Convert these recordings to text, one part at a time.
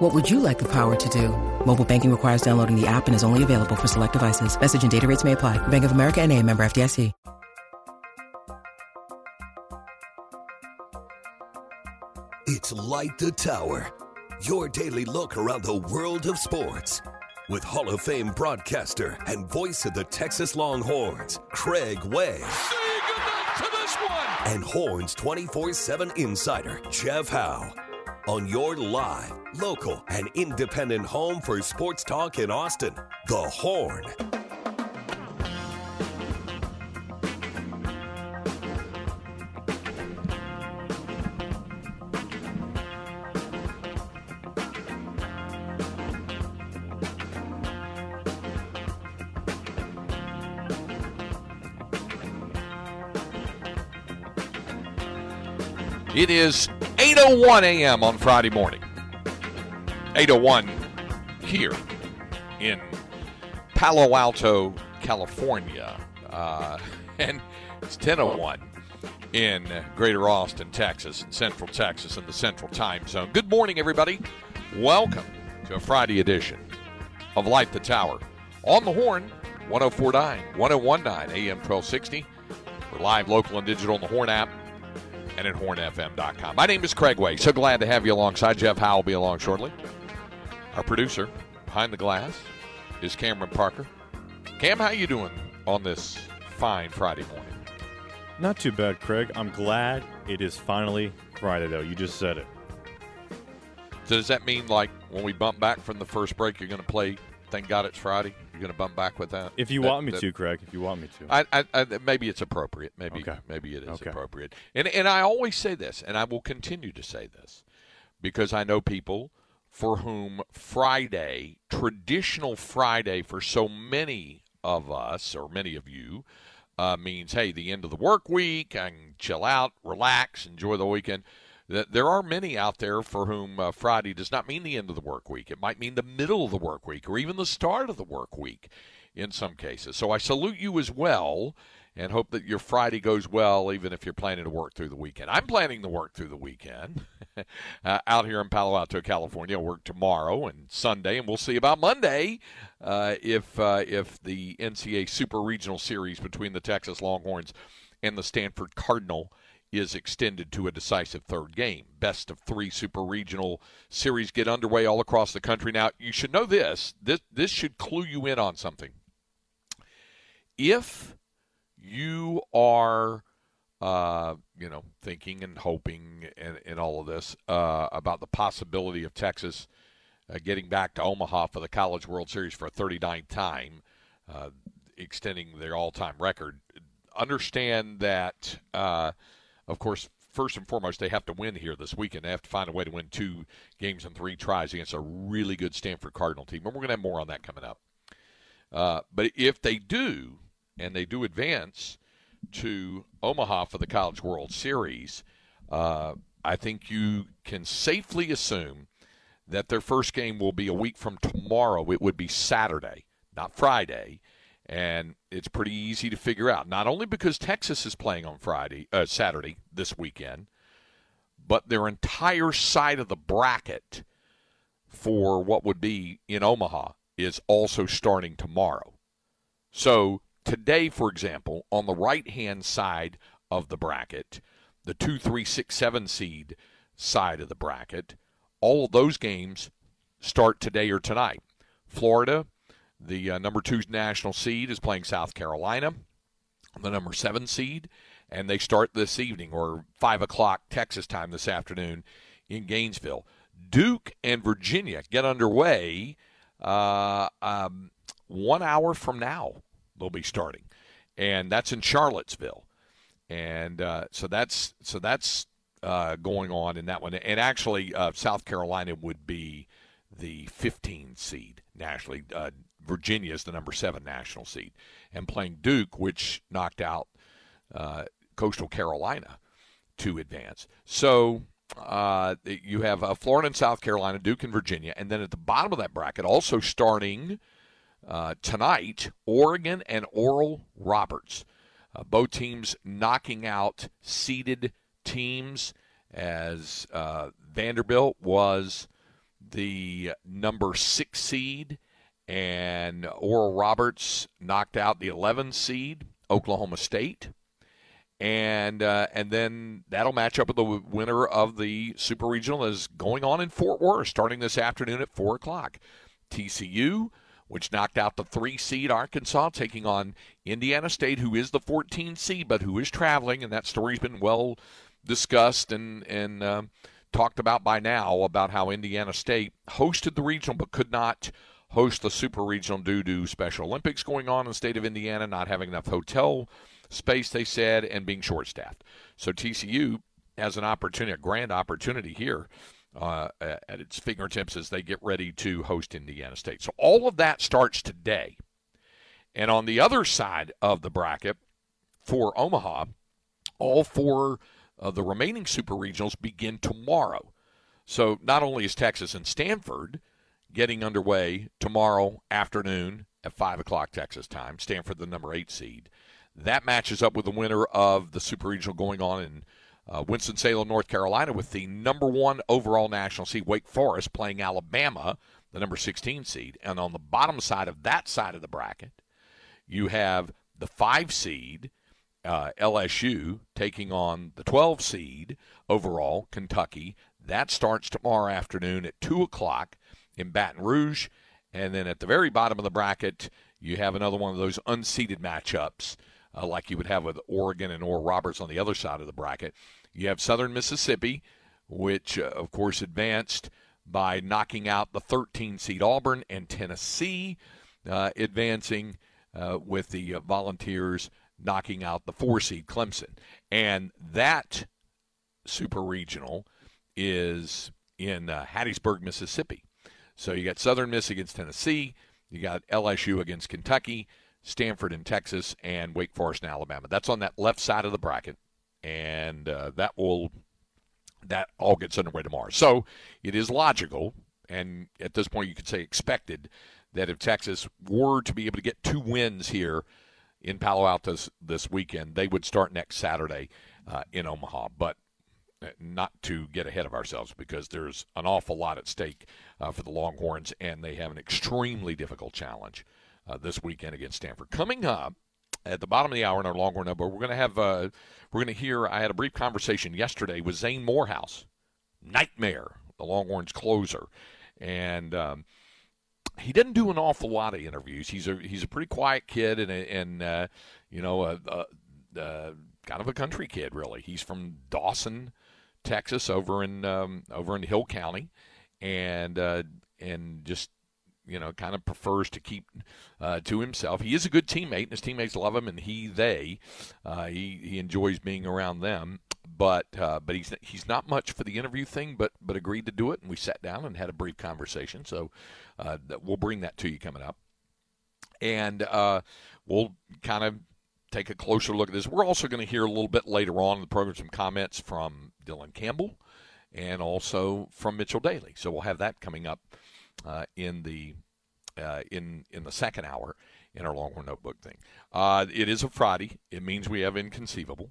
What would you like the power to do? Mobile banking requires downloading the app and is only available for select devices. Message and data rates may apply. Bank of America and a member FDIC. It's Light the Tower, your daily look around the world of sports. With Hall of Fame broadcaster and voice of the Texas Longhorns, Craig Way. And Horns 24 7 insider, Jeff Howe. On your live, local, and independent home for sports talk in Austin, The Horn. It is 8:01 a.m. on Friday morning. 8:01 here in Palo Alto, California, uh, and it's 10:01 in Greater Austin, Texas, and Central Texas, in the Central Time Zone. Good morning, everybody. Welcome to a Friday edition of Light the Tower on the Horn, 104.9, 101.9 AM 1260. We're live, local, and digital on the Horn app and at hornfm.com. My name is Craig Way. So glad to have you alongside. Jeff Howe will be along shortly. Our producer behind the glass is Cameron Parker. Cam, how you doing on this fine Friday morning? Not too bad, Craig. I'm glad it is finally Friday, though. You just said it. So does that mean like when we bump back from the first break, you're going to play "Thank God It's Friday"? You're going to bump back with that? If you That- want me that- to, Craig. If you want me to. I, I, I, maybe it's appropriate. Maybe Okay. maybe it is Okay. appropriate. And and I always say this, and I will continue to say this, because I know people for whom Friday, traditional Friday, for so many of us or many of you, uh, means hey, the end of the work week. I can chill out, relax, enjoy the weekend. There are many out there for whom uh, Friday does not mean the end of the work week. It might mean the middle of the work week or even the start of the work week in some cases. So I salute you as well and hope that your Friday goes well, even if you're planning to work through the weekend. I'm planning to work through the weekend uh, out here in Palo Alto, California. I'll work tomorrow and Sunday, and we'll see about Monday uh, if uh, if the NCAA Super Regional Series between the Texas Longhorns and the Stanford Cardinal is extended to a decisive third game. Best of three super regional series get underway all across the country. Now, you should know this. This this should clue you in on something. If you are uh, you know, thinking and hoping and, and all of this uh, about the possibility of Texas uh, getting back to Omaha for the College World Series for a 39th time, uh, extending their all-time record. Understand that, uh, of course, first and foremost, they have to win here this weekend. They have to find a way to win two games and three tries against a really good Stanford Cardinal team, and we're going to have more on that coming up. Uh, but if they do, and they do advance to Omaha for the College World Series, uh, I think you can safely assume that their first game will be a week from tomorrow. It would be Saturday, not Friday. And it's pretty easy to figure out, not only because Texas is playing on Friday, uh, Saturday this weekend, but their entire side of the bracket for what would be in Omaha is also starting tomorrow. So today, for example, on the right hand side of the bracket, the two, three, six, seven seed side of the bracket, all of those games start today or tonight. Florida, the uh, number two national seed, is playing South Carolina, the number seven seed, and they start this evening or five o'clock Texas time this afternoon in Gainesville. Duke and Virginia get underway uh, um, one hour from now. They'll be starting, and that's in Charlottesville, and uh, so that's so that's uh, going on in that one. And actually, uh, South Carolina would be the 15 seed nationally. Virginia is the number seven national seed, and playing Duke, which knocked out uh, Coastal Carolina to advance. So uh, you have uh, Florida and South Carolina, Duke and Virginia, and then at the bottom of that bracket, also starting uh, tonight, Oregon and Oral Roberts. Uh, both teams knocking out seeded teams as uh, Vanderbilt was the number six seed, and Oral Roberts knocked out the 11 seed, Oklahoma State. And uh, and then that'll match up with the winner of the Super Regional is going on in Fort Worth starting this afternoon at four o'clock. TCU which knocked out the three seed Arkansas, taking on Indiana State, who is the 14 seed, but who is traveling, and that story's been well discussed and and uh, talked about by now about how Indiana State hosted the regional but could not host the super regional due to Special Olympics going on in the state of Indiana, not having enough hotel space, they said, and being short staffed. So TCU has an opportunity, a grand opportunity here uh, at its fingertips as they get ready to host Indiana State. So all of that starts today. And on the other side of the bracket for Omaha, all four of the remaining super regionals begin tomorrow. So not only is Texas and Stanford getting underway tomorrow afternoon at 5 o'clock Texas time, Stanford the number eight seed. That matches up with the winner of the super regional going on in uh, Winston-Salem, North Carolina, with the number one overall national seed, Wake Forest, playing Alabama, the number 16 seed. And on the bottom side of that side of the bracket, you have the five seed, uh, LSU, taking on the 12 seed overall, Kentucky. That starts tomorrow afternoon at 2 o'clock in Baton Rouge. And then at the very bottom of the bracket, you have another one of those unseeded matchups. Uh, like you would have with Oregon and Oral Roberts on the other side of the bracket. You have Southern Mississippi, which, uh, of course, advanced by knocking out the 13 seed Auburn and Tennessee, uh, advancing uh, with the uh, Volunteers knocking out the four seed Clemson. And that super regional is in uh, Hattiesburg, Mississippi. So you got Southern Miss against Tennessee, you got LSU against Kentucky, Stanford in Texas, and Wake Forest in Alabama. That's on that left side of the bracket and uh, that will that all gets underway tomorrow. So it is logical, and at this point you could say expected, that if Texas were to be able to get two wins here in Palo Alto this, this weekend, they would start next Saturday uh, in Omaha. But not to get ahead of ourselves because there's an awful lot at stake uh, for the Longhorns, and they have an extremely difficult challenge uh, this weekend against Stanford. Coming up at the bottom of the hour in our Longhorn number, we're going to have uh, we're going to hear. I had a brief conversation yesterday with Zane Morehouse, Nightmare, the Longhorns closer, and um, he didn't do an awful lot of interviews. He's a he's a pretty quiet kid and and uh, you know a, a, kind of a country kid really. He's from Dawson, Texas, over in um, over in Hill County, and uh, and just you know, kind of prefers to keep uh, to himself. He is a good teammate, and his teammates love him, and he they uh, he he enjoys being around them. But uh, but he's he's not much for the interview thing, but but agreed to do it, and we sat down and had a brief conversation. So uh, we'll bring that to you coming up, and uh, we'll kind of take a closer look at this. We're also going to hear a little bit later on in the program some comments from Dylan Campbell and also from Mitchell Daly. So we'll have that coming up uh, in the uh, in in the second hour in our Longhorn Notebook thing. Uh, it is a Friday. It means we have inconceivable,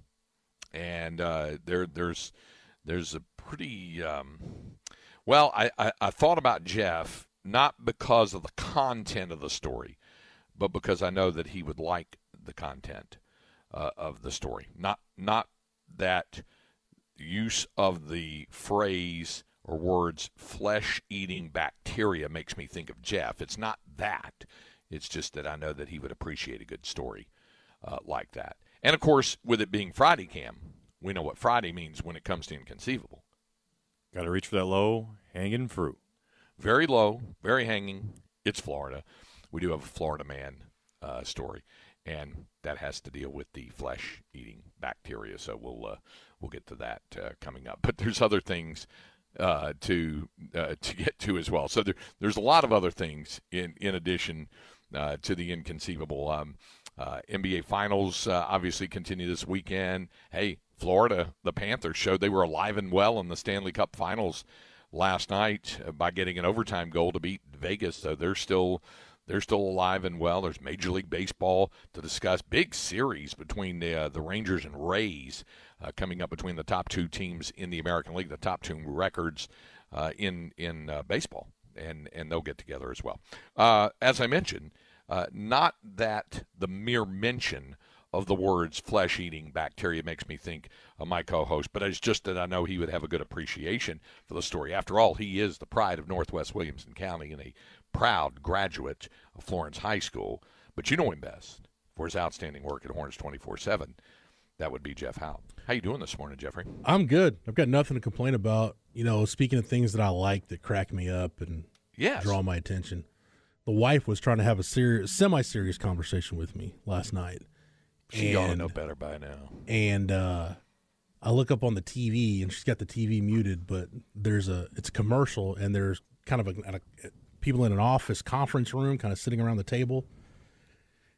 and uh, there there's there's a pretty um, well. I, I, I thought about Jeff not because of the content of the story, but because I know that he would like the content uh, of the story. Not not that use of the phrase or words flesh eating bacteria makes me think of Jeff. It's not that. It's just that I know that he would appreciate a good story uh, like that. And of course, with it being Friday Cam, we know what Friday means when it comes to inconceivable. Got to reach for that low hanging fruit. Very low, very hanging. It's Florida. We do have a Florida man uh, story, and that has to deal with the flesh eating bacteria. So we'll uh, we'll get to that uh, coming up. But there's other things uh, to uh, to get to as well. So there, there's a lot of other things in in addition uh, to the inconceivable. Um, Uh, NBA Finals uh, obviously continue this weekend. Hey, Florida, the Panthers showed they were alive and well in the Stanley Cup Finals last night by getting an overtime goal to beat Vegas. So they're still they're still alive and well. There's Major League Baseball to discuss. Big series between the uh, the Rangers and Rays uh, coming up between the top two teams in the American League, the top two records uh, in in uh, baseball, and and they'll get together as well. Uh, as I mentioned, uh, not that the mere mention of the words flesh eating bacteria makes me think of my co host, but it's just that I know he would have a good appreciation for the story. After all, he is the pride of Northwest Williamson County and a proud graduate of Florence High School. But you know him best for his outstanding work at Horns 24 7. That would be Jeff Howe. How you doing this morning, Jeffrey? I'm good. I've got nothing to complain about. You know, speaking of things that I like that crack me up and yes. draw my attention, the wife was trying to have a serious, semi-serious conversation with me last night. She ought to know better by now. And uh, I look up on the TV, and she's got the TV muted, but there's a it's a commercial, and there's kind of a, a people in an office conference room, kind of sitting around the table,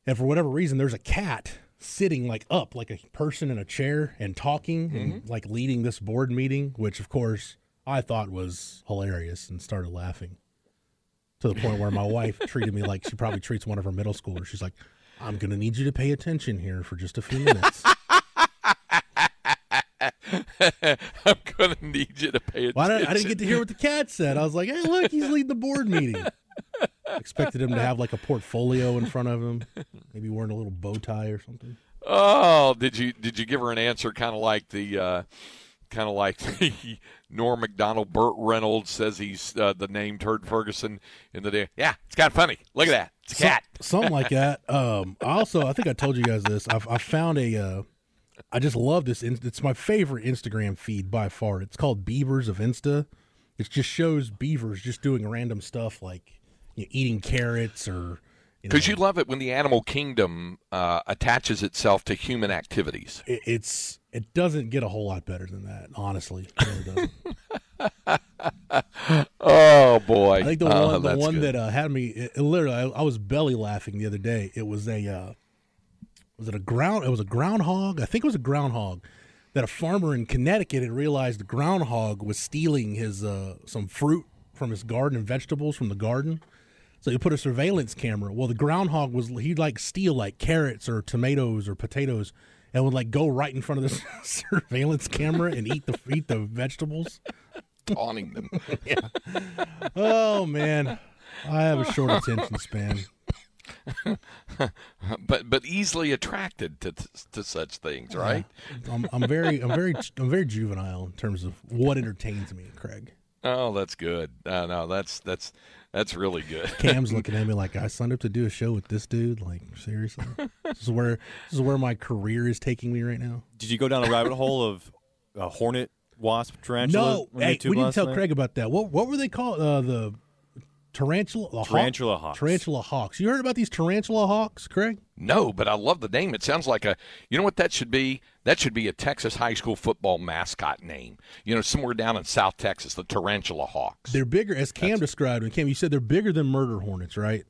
and for whatever reason, there's a cat sitting like up, like a person in a chair, and talking Mm-hmm. and like leading this board meeting, which of course I thought was hilarious, and started laughing to the point where my wife treated me like she probably treats one of her middle schoolers. She's like, "I'm going to need you to pay attention here for just a few minutes." I'm going to need you to pay attention. Well, I, didn't, I didn't get to hear what the cat said. I was like, "Hey, look, he's leading the board meeting." Expected him to have like a portfolio in front of him, maybe wearing a little bow tie or something. Oh, did you did you give her an answer kind of like the uh, kind of like the Norm Macdonald, Burt Reynolds says he's uh, the name Turd Ferguson in the day. Yeah, it's kind of funny. Look at that. It's a cat. something like that. Um, also, I think I told you guys this. I've, I found a. Uh, I just love this. It's my favorite Instagram feed by far. It's called Beavers of Insta. It just shows beavers just doing random stuff like you know, eating carrots or. You know, Because you love it when the animal kingdom uh, attaches itself to human activities. it, it's it doesn't get a whole lot better than that. Honestly, it really. Oh boy! I think the Oh, one, the one good. that uh, had me it, it literally, I, I was belly laughing the other day. It was a, uh, was it a ground? It was a groundhog. I think it was a groundhog that a farmer in Connecticut had realized the groundhog was stealing his uh, some fruit from his garden and vegetables from the garden. So he put a surveillance camera. Well, the groundhog was he'd like steal like carrots or tomatoes or potatoes and would like go right in front of the surveillance camera and eat the eat the vegetables. taunting them. Oh man, I have a short attention span. but but easily attracted to to such things, right? I'm, I'm very, I'm very, I'm very juvenile in terms of what entertains me. Craig, Oh, that's good. Uh, no, that's that's that's really good. Cam's looking at me like I signed up to do a show with this dude. Like seriously, this is where this is where my career is taking me right now. Did you go down a rabbit hole of uh, hornet, wasp, tarantula? No, hey, we didn't tell night? Craig about that. What what were they called? Uh, the tarantula, the hawk- Tarantula hawks. tarantula hawks. You heard about these tarantula hawks, Craig? No, but I love the name. It sounds like a. You know what that should be? That should be a Texas high school football mascot name. You know, somewhere down in South Texas, the Tarantula Hawks. They're bigger, as Cam described. And Cam, you said they're bigger than murder hornets, right?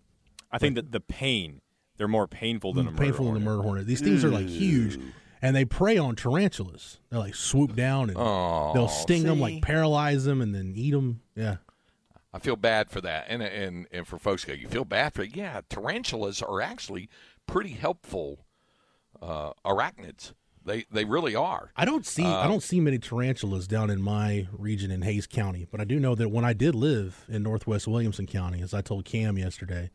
I think that the pain, they're more painful than a murder painful than hornet. the murder hornet. These things are like huge, and they prey on tarantulas. They like swoop down and Oh, they'll sting them, like paralyze them, and then eat them. Yeah, I feel bad for that, and and and for folks go, you feel bad for yeah. Tarantulas are actually pretty helpful uh, arachnids. They they really are. I don't see I don't see many tarantulas down in my region in Hays County, but I do know that when I did live in Northwest Williamson County, as I told Cam yesterday,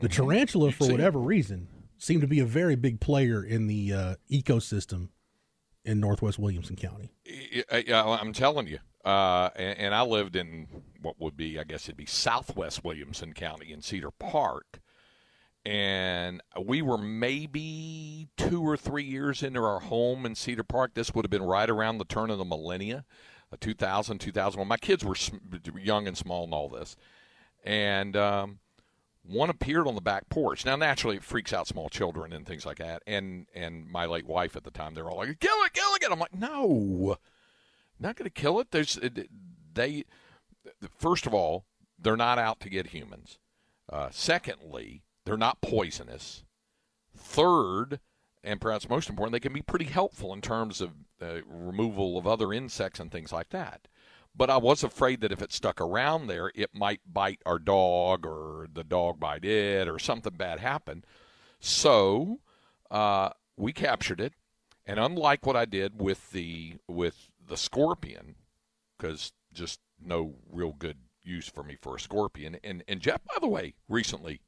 the tarantula, for whatever reason, seemed to be a very big player in the uh, ecosystem in Northwest Williamson County. I, I, I'm telling you. Uh, and, and I lived in what would be, I guess it'd be Southwest Williamson County in Cedar Park. And we were maybe two or three years into our home in Cedar Park. This would have been right around the turn of the millennia, uh, 2000, 2001. My kids were young and small and all this. And um, one appeared on the back porch. Now, naturally, it freaks out small children and things like that. And and my late wife at the time, they're all like, "Kill it, kill it!" I'm like, "No, not going to kill it." There's they. First of all, they're not out to get humans. Uh, secondly, they're not poisonous. Third, and perhaps most important, they can be pretty helpful in terms of uh, removal of other insects and things like that. But I was afraid that if it stuck around there, it might bite our dog or the dog bite it or something bad happen. So uh, we captured it, and unlike what I did with the with the scorpion, because just no real good use for me for a scorpion. And and Jeff, by the way, recently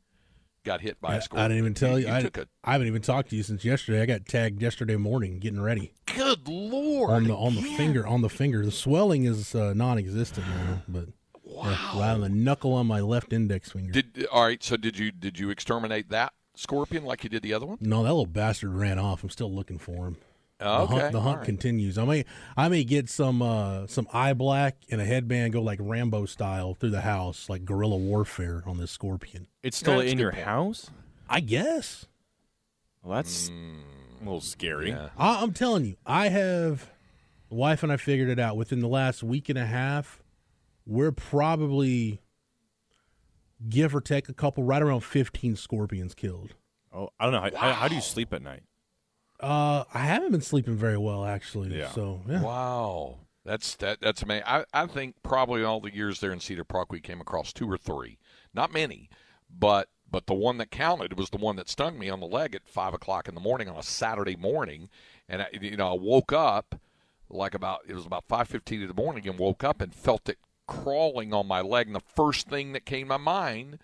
got hit by I, a scorpion. I didn't even tell you. you I, took a I haven't even talked to you since yesterday. I got tagged yesterday morning getting ready good lord on the on the again. finger on the finger. The swelling is uh, non-existent now, but yeah, right on the knuckle on my left index finger. Did all right. So did you did you exterminate that scorpion like you did the other one? no, that little bastard ran off. I'm still looking for him. The Okay, hunt, the hunt right. continues. I may I may get some uh, some eye black and a headband, go like Rambo style through the house, like guerrilla warfare on this scorpion. It's still That's in your point. house? I guess. Well, that's a little scary. Yeah. I, I'm telling you, I have the wife and I figured it out within the last week and a half. We're probably give or take a couple, right around 15 scorpions killed. Oh, I don't know. How, how, how do you sleep at night? Uh, I haven't been sleeping very well actually. Yeah. So yeah, Wow. That's that. That's amazing. I, I think probably all the years there in Cedar Park, we came across two or three, not many, but but the one that counted was the one that stung me on the leg at five o'clock in the morning on a Saturday morning, and I, you know I woke up like about it was about five fifteen in the morning and woke up and felt it crawling on my leg, and the first thing that came to my mind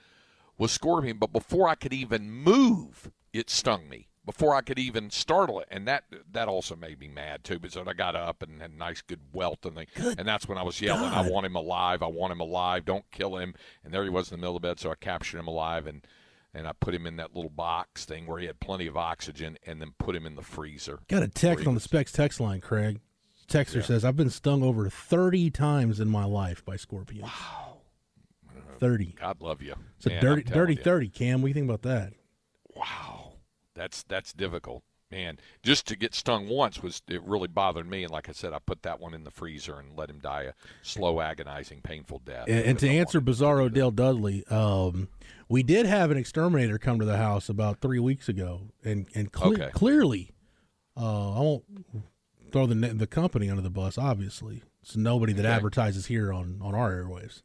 was scorpion. But before I could even move, it stung me. Before I could even startle it, and that that also made me mad too. But so I got up and had a nice good welt, and they, and that's when I was yelling, "I want him alive! I want him alive! Don't kill him!" And there he was in the middle of the bed, so I captured him alive and and I put him in that little box thing where he had plenty of oxygen, and then put him in the freezer. got a text on the specs text line, Craig. Texter says I've been stung over 30 times in my life by scorpions. Wow. 30. God love you. It's a Man, dirty, dirty you. 30. Cam, what do you think about that? Wow, that's that's difficult, man. Just to get stung once was it really bothered me, and like I said, I put that one in the freezer and let him die a slow, agonizing, painful death. And, and to answer Bizarro. Dale Dudley, um, we did have an exterminator come to the house about three weeks ago, and and cle- Okay. clearly, uh, I won't throw the the company under the bus. Obviously, it's nobody that Okay. advertises here on on our airwaves.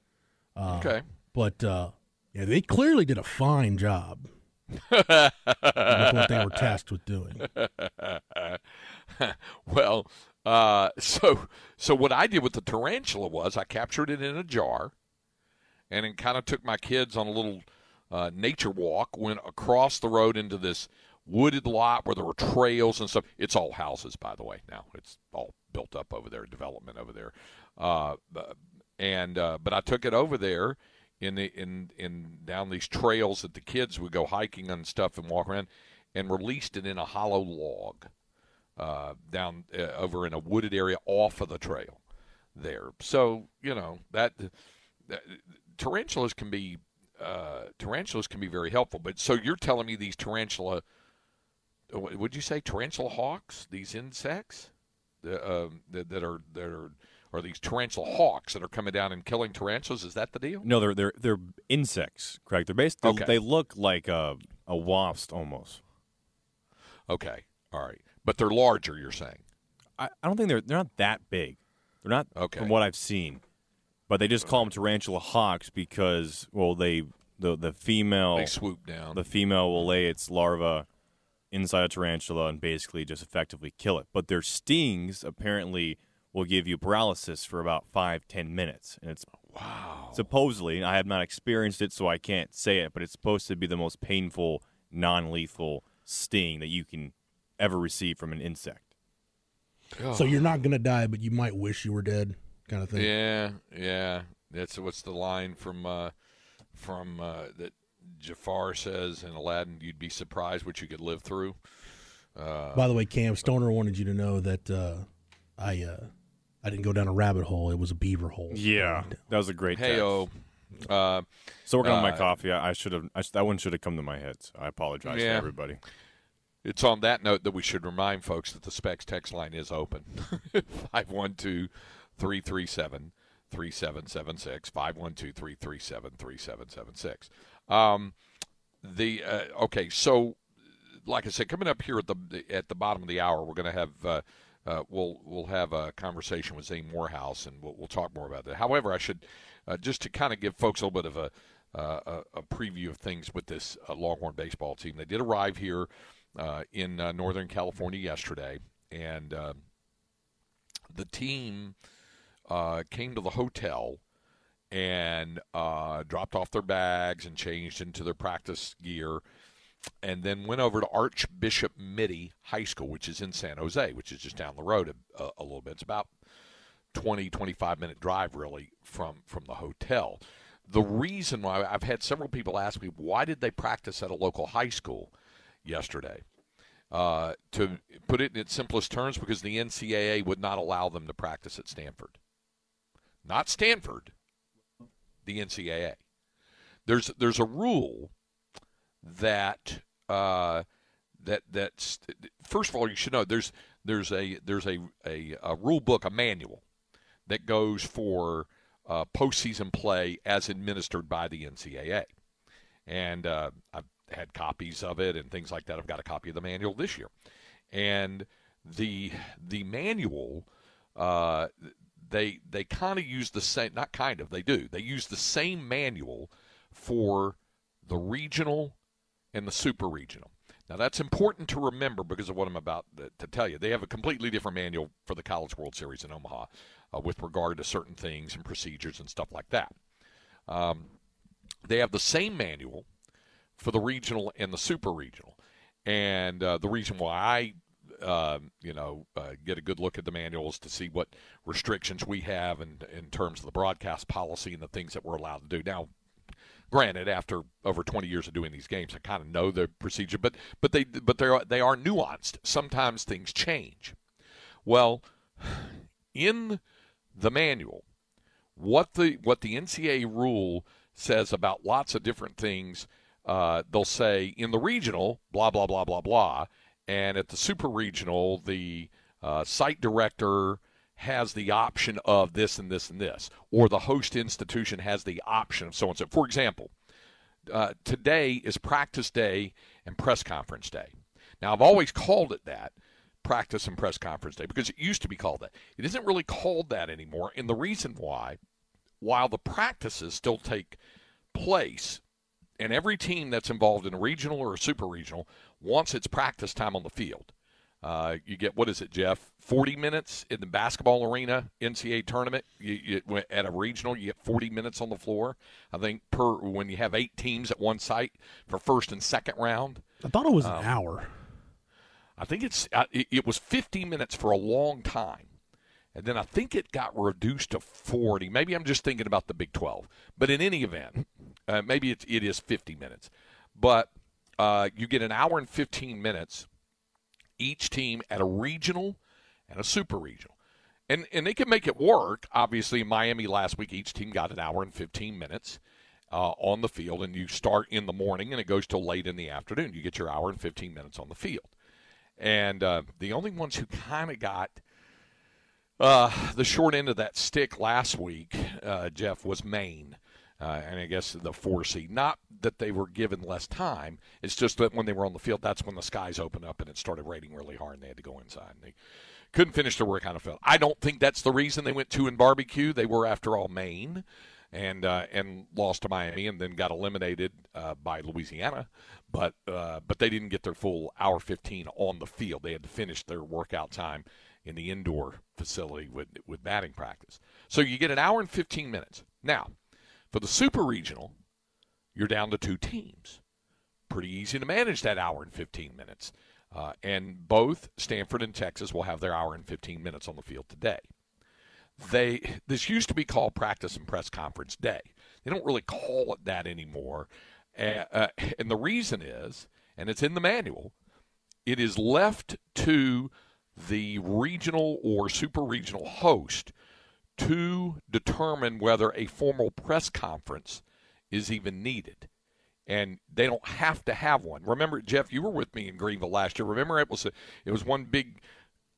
Uh, Okay. but uh, yeah, they clearly did a fine job. With what they were tasked with doing. well, uh, so so what I did with the tarantula was I captured it in a jar, and then kind of took my kids on a little uh, nature walk. Went across the road into this wooded lot where there were trails and stuff. It's all houses, by the way. Now it's all built up over there, development over there. Uh, and uh, but I took it over there in the in in down these trails that the kids would go hiking and stuff and walk around, and released it in a hollow log uh, down uh, over in a wooded area off of the trail there. So you know that, that tarantulas can be uh, tarantulas can be very helpful. But so you're telling me these tarantula, uh, would you say tarantula hawks? These insects um, that, that are that are are these tarantula hawks that are coming down and killing tarantulas? Is that the deal? No, they're they're they're insects, correct? They're based. Okay. they look like a a wasp almost. Okay, all right, but they're larger. You're saying? I, I don't think they're they're not that big. They're not Okay. from what I've seen, but they just call them tarantula hawks because well they the the female They swoop down. the female will lay its larva inside a tarantula and basically just effectively kill it. But their stings apparently will give you paralysis for about five ten minutes, and it's wow. supposedly I have not experienced it, so I can't say it, but it's supposed to be the most painful, non-lethal sting that you can ever receive from an insect. So you're not gonna die, but you might wish you were dead, kind of thing. Yeah, yeah. That's what's the line from uh, from uh, that Jafar says in Aladdin. You'd be surprised what you could live through. Uh, By the way, Cam Stoner wanted you to know that uh, I uh, I didn't go down a rabbit hole; it was a beaver hole. Yeah, that was a great. hey oh, uh, So working on my uh, coffee. I, I should have. I, sh- that one should have come to my head. So I apologize Yeah. to everybody. it's on that note that we should remind folks that the Specs text line is open. 512 337 3776. 512 337 3776. Um, the uh, okay, so like I said, coming up here at the at the bottom of the hour, we're going to have uh, we'll we'll have a conversation with Zane Morehouse, and we'll, we'll talk more about that. However, I should uh, just to kind of give folks a little bit of a uh, a, a, preview of things with this uh, Longhorn baseball team. They did arrive here uh, in uh, Northern California yesterday, and the team came to the hotel and dropped off their bags and changed into their practice gear and then went over to Archbishop Mitty High School, which is in San Jose, which is just down the road a, a, little bit. It's about 20, 25 minute drive, really, from, from the hotel. The reason why I've had several people ask me, why did they practice at a local high school yesterday? Uh, to put it in its simplest terms, because the NCAA would not allow them to practice at Stanford. Not Stanford, the NCAA. There's, there's a rule that uh, that that's first of all you should know there's there's a there's a, a, a rule book a manual that goes for uh, postseason play as administered by the NCAA, and uh, I've had copies of it and things like that. I've got a copy of the manual this year, and the the manual uh, they they kind of use the same not kind of they do. They use the same manual for the regional and the super regional. Now, that's important to remember because of what I'm about to tell you. They have a completely different manual for the College World Series in Omaha uh, with regard to certain things and procedures and stuff like that. Um, they have the same manual for the regional and the super regional. And uh, the reason why I uh, you know, uh, get a good look at the manuals to see what restrictions we have in, in terms of the broadcast policy and the things that we're allowed to do. Now, Granted, after over 20 years of doing these games, I kind of know the procedure, but but they but they are they are nuanced. Sometimes things change. Well, in the manual, what the what the NCAA rule says about lots of different things, uh, they'll say in the regional, blah blah blah blah blah, and at the super regional, the uh, site director has the option of this and this and this, or the host institution has the option of so and so. For example, uh, today is practice day and press conference day. Now, I've always called it that practice and press conference day because it used to be called that. It isn't really called that anymore. And the reason why, while the practices still take place, and every team that's involved in a regional or a super regional wants its practice time on the field. Uh, you get what is it, Jeff? Forty minutes in the basketball arena NCAA tournament. You, you, at a regional, you get forty minutes on the floor. I think per when you have eight teams at one site for first and second round. I thought it was um, an hour. I think it's uh, it, it was fifty minutes for a long time, and then I think it got reduced to forty. Maybe I'm just thinking about the Big Twelve, but in any event, uh, maybe it's, it is fifty minutes. But uh, you get an hour and fifteen minutes each team at a regional and a super regional. And, and they can make it work. Obviously, in Miami last week, each team got an hour and 15 minutes uh, on the field, and you start in the morning and it goes till late in the afternoon. You get your hour and 15 minutes on the field. And uh, the only ones who kind of got uh, the short end of that stick last week, uh, Jeff, was Maine uh, and I guess the four seed. Not that they were given less time. It's just that when they were on the field, that's when the skies opened up and it started raining really hard, and they had to go inside. And they couldn't finish their work on the field. I don't think that's the reason they went two in barbecue. They were, after all, Maine. And uh, and lost to Miami, and then got eliminated uh, by Louisiana, but uh, but they didn't get their full hour 15 on the field. They had to finish their workout time in the indoor facility with with batting practice. So you get an hour and 15 minutes. Now, for the super regional, you're down to two teams. Pretty easy to manage that hour and 15 minutes. Uh, and both Stanford and Texas will have their hour and 15 minutes on the field today. They this used to be called practice and press conference day. They don't really call it that anymore, uh, and the reason is, and it's in the manual, it is left to the regional or super regional host to determine whether a formal press conference is even needed. And they don't have to have one. Remember, Jeff, you were with me in Greenville last year. Remember, it was a, it was one big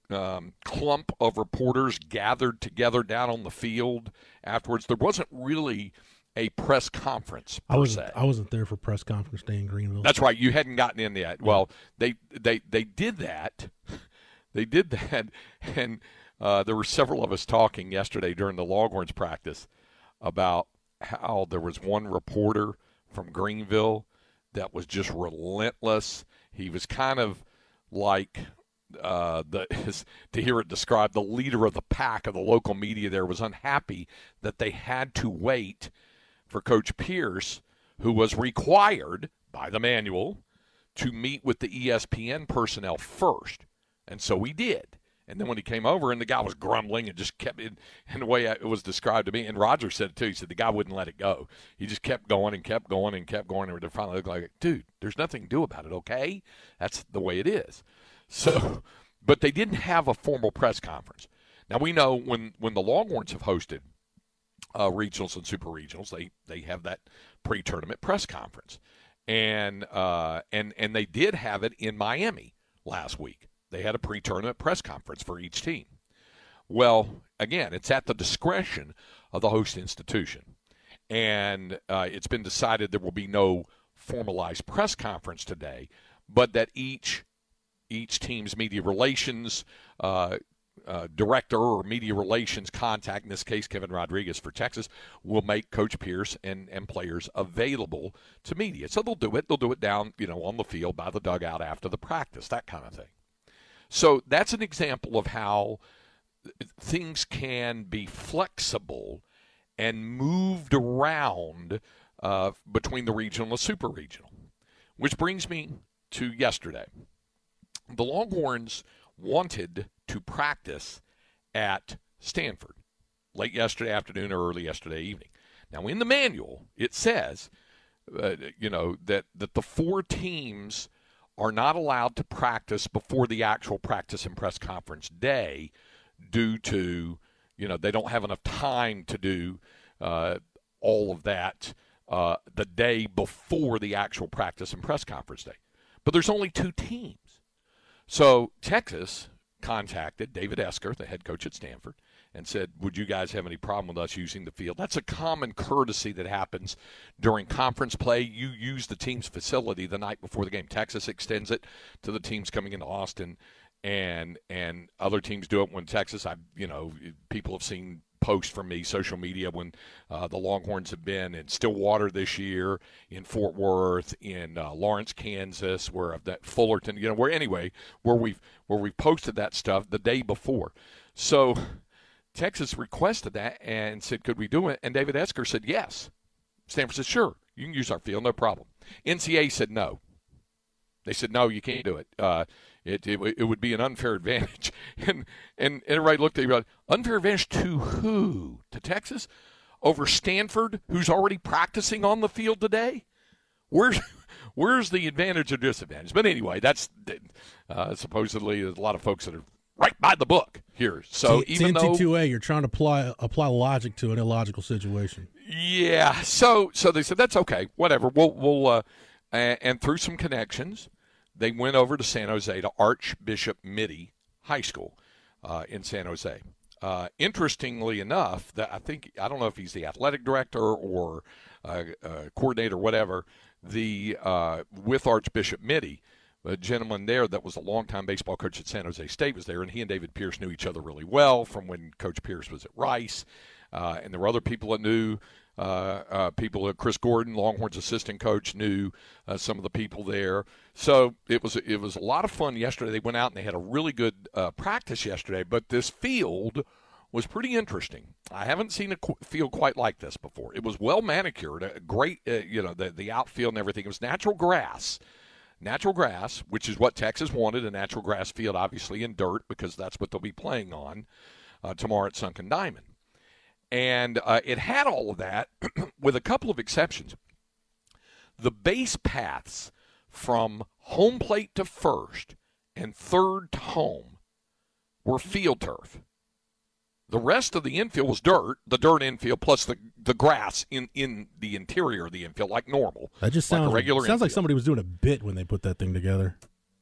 um, clump of reporters gathered together down on the field afterwards. There wasn't really a press conference I wasn't se. I wasn't there for press conference day in Greenville. That's right. You hadn't gotten in yet. Well, they they they did that. They did that, and uh, there were several of us talking yesterday during the Longhorns practice about how there was one reporter from Greenville that was just relentless. He was kind of like uh, the to hear it described the leader of the pack of the local media there was unhappy that they had to wait for Coach Pierce, who was required by the manual to meet with the ESPN personnel first, and so he did. And then when he came over, and the guy was grumbling and just kept it in the way it was described to me. And Roger said it too. He said the guy wouldn't let it go. He just kept going and kept going and kept going. And they finally looked like, dude, there's nothing to do about it. Okay, that's the way it is. So, but they didn't have a formal press conference. Now we know when when the Longhorns have hosted uh, regionals and super regionals, they they have that pre-tournament press conference, and uh, and and they did have it in Miami last week. They had a pre-tournament press conference for each team. Well, again, it's at the discretion of the host institution, and uh, it's been decided there will be no formalized press conference today, but that each each team's media relations uh, uh, director or media relations contact, in this case Kevin Rodriguez for Texas, will make Coach Pierce and, and players available to media. So they'll do it. They'll do it down, you know, on the field by the dugout after the practice, that kind of thing. So that's an example of how things can be flexible and moved around uh, between the regional and the super regional. Which brings me to yesterday. The Longhorns wanted to practice at Stanford late yesterday afternoon or early yesterday evening. Now, in the manual, it says, uh, you know, that, that the four teams are not allowed to practice before the actual practice and press conference day due to, you know, they don't have enough time to do uh, all of that uh, the day before the actual practice and press conference day. But there's only two teams. So Texas contacted David Esquer, the head coach at Stanford, and said, Would you guys have any problem with us using the field? That's a common courtesy that happens during conference play. You use the team's facility the night before the game. Texas extends it to the teams coming into Austin, and and other teams do it when Texas. I you know people have seen posts from me, social media, when uh, the Longhorns have been in Stillwater this year, in Fort Worth, in uh, Lawrence, Kansas, where I've that Fullerton, you know, where anyway, where we've where we've posted that stuff the day before. So Texas requested that and said, "Could we do it?" And David Esquer said, "Yes." Stanford said, "Sure, you can use our field, no problem." NCA said, "No." They said, "No, you can't do it. Uh, it, it it would be an unfair advantage." And and everybody looked at you unfair advantage to who? To Texas over Stanford, who's already practicing on the field today. Where's where's the advantage or disadvantage? But anyway, that's uh, supposedly a lot of folks that are right by the book here. So it's even though NC2A, you're trying to apply apply logic to an illogical situation. Yeah. So so they said that's okay. Whatever. We'll we'll uh, and, and through some connections, they went over to San Jose to Archbishop Mitty High School uh, in San Jose. Uh, interestingly enough, that I think I don't know if he's the athletic director or uh, uh, coordinator, whatever. The uh, with Archbishop Mitty, a gentleman there that was a longtime baseball coach at San Jose State was there, and he and David Pierce knew each other really well from when Coach Pierce was at Rice. Uh, and there were other people that knew uh, uh, people. Chris Gordon, Longhorns assistant coach, knew uh, some of the people there. So it was it was a lot of fun yesterday. They went out and they had a really good uh, practice yesterday. But this field was pretty interesting. I haven't seen a qu- field quite like this before. It was well manicured, a great, uh, you know, the the outfield and everything. It was natural grass natural grass, which is what Texas wanted a natural grass field, obviously in dirt, because that's what they'll be playing on uh, tomorrow at Sunken Diamond. And uh, it had all of that, with a couple of exceptions. The base paths from home plate to first and third to home were field turf. The rest of the infield was dirt, the dirt infield plus the, the grass in, in the interior of the infield, like normal. That just like sounds regular sounds like somebody was doing a bit when they put that thing together.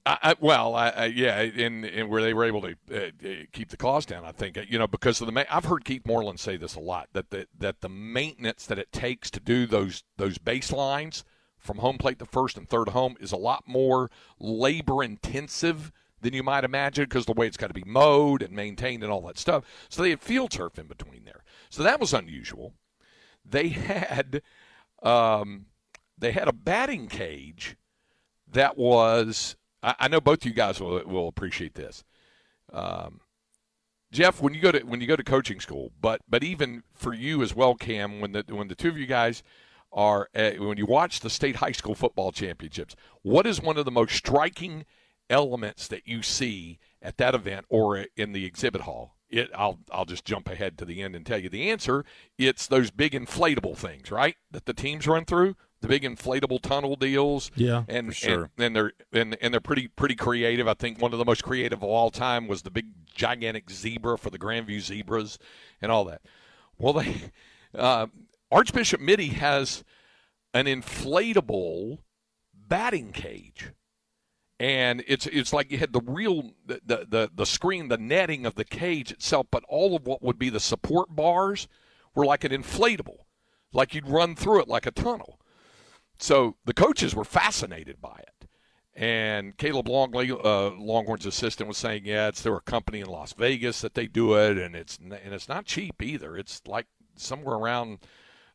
I, I, well, I, yeah, and, and where they were able to uh, keep the cost down, I think you know because of the ma- I've heard Keith Moreland say this a lot that the that the maintenance that it takes to do those those baselines from home plate to first and third home is a lot more labor intensive than you might imagine because the way it's got to be mowed and maintained and all that stuff. So they had field turf in between there, so that was unusual. They had um, they had a batting cage that was I, I know both of you guys will, will appreciate this. Um, Jeff, when you go to when you go to coaching school, but but even for you as well, Cam, when the when the two of you guys are at, when you watch the state high school football championships, what is one of the most striking elements that you see at that event or in the exhibit hall? It, I'll I'll just jump ahead to the end and tell you the answer. It's those big inflatable things, right? That the teams run through the big inflatable tunnel deals. Yeah, and sure. and, and, they're and, and they're pretty pretty creative. I think one of the most creative of all time was the big gigantic zebra for the Grandview Zebras and all that. Well, they uh, Archbishop Mitty has an inflatable batting cage. And it's it's like you had the real the, the the screen, the netting of the cage itself, but all of what would be the support bars were like an inflatable, like you'd run through it like a tunnel. So the coaches were fascinated by it. And Caleb Longley, uh, Longhorn's assistant, was saying, "Yeah, it's through a company in Las Vegas that they do it, and it's and it's not cheap either. It's like somewhere around